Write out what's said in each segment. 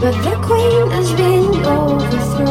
but the queen has been overthrown.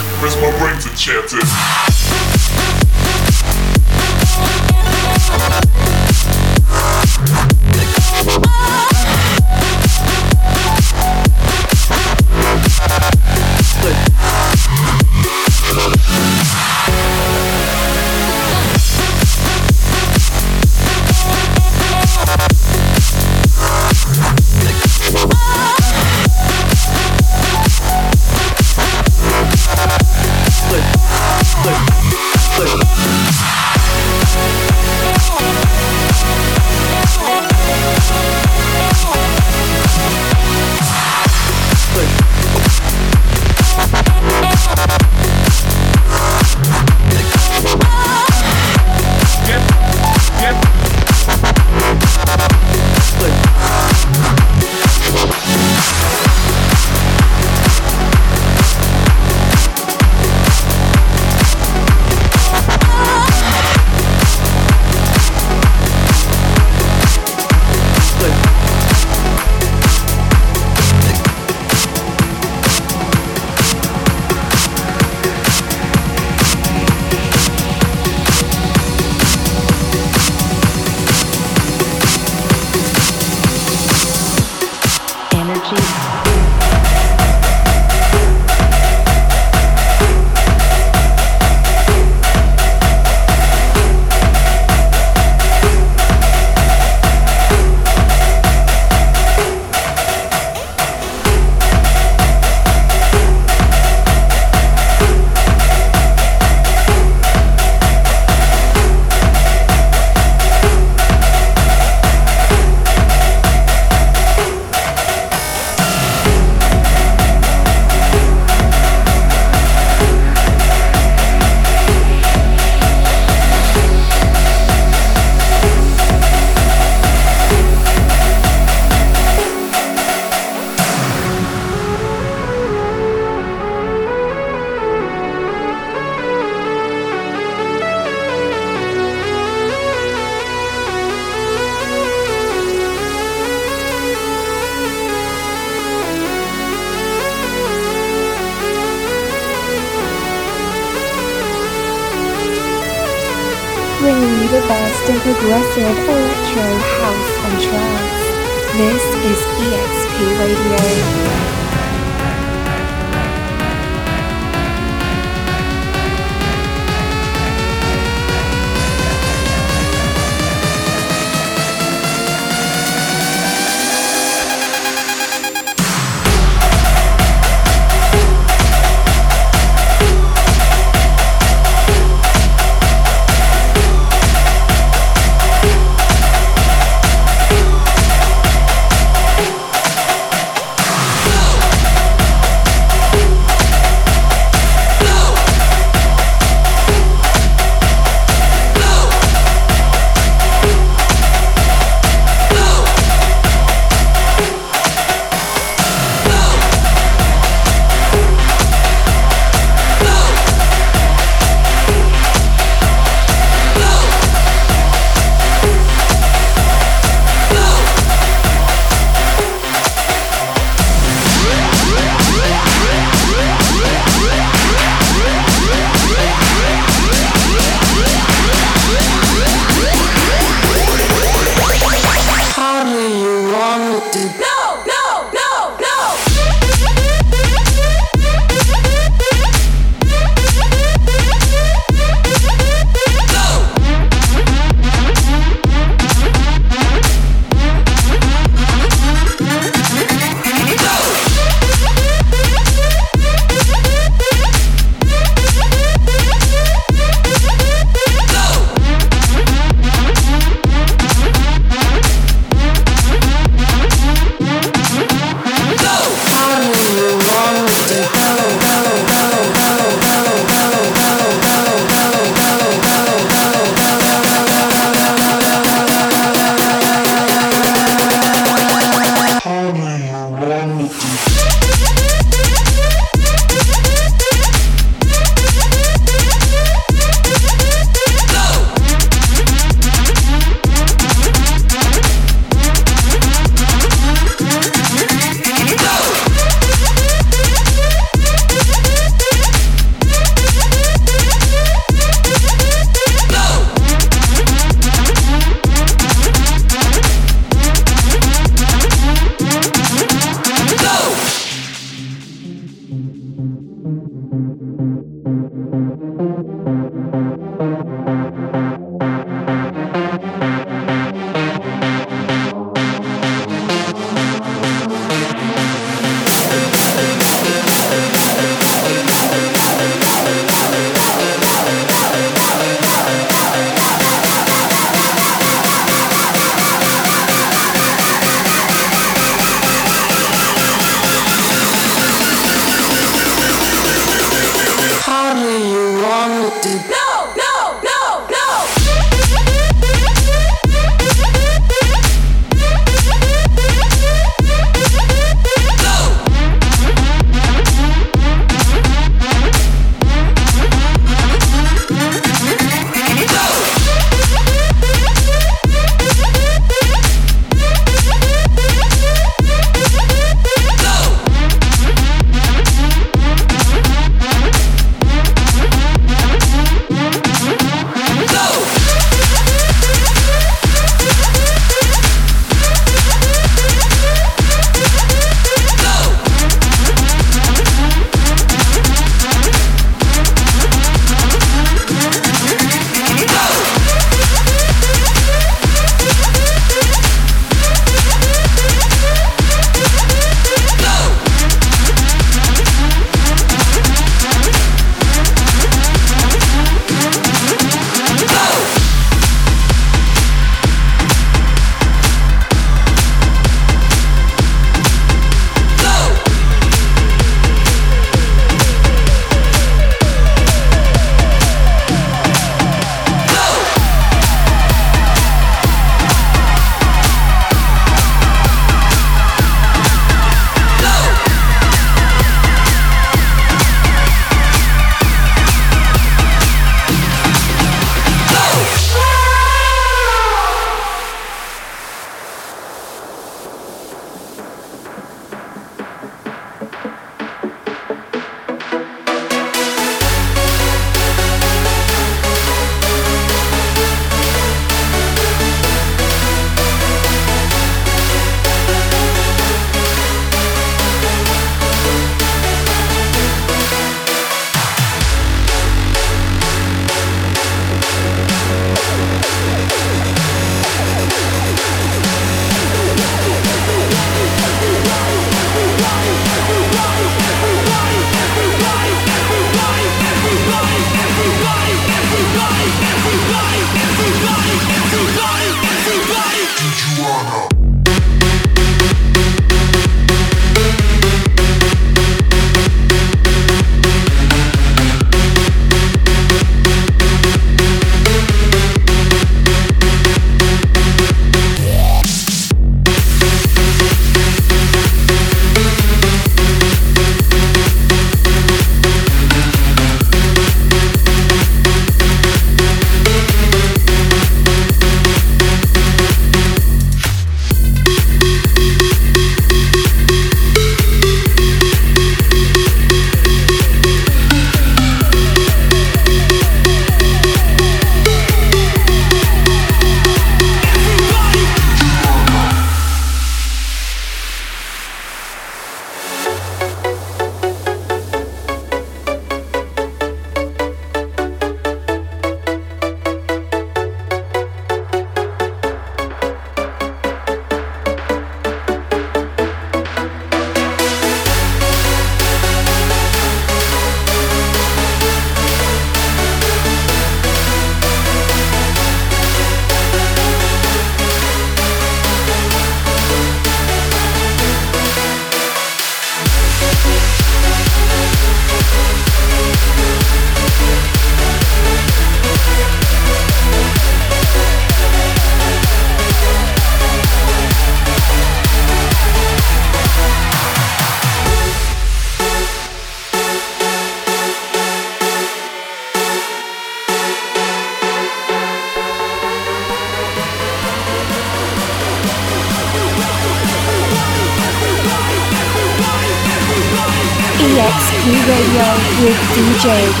DJ.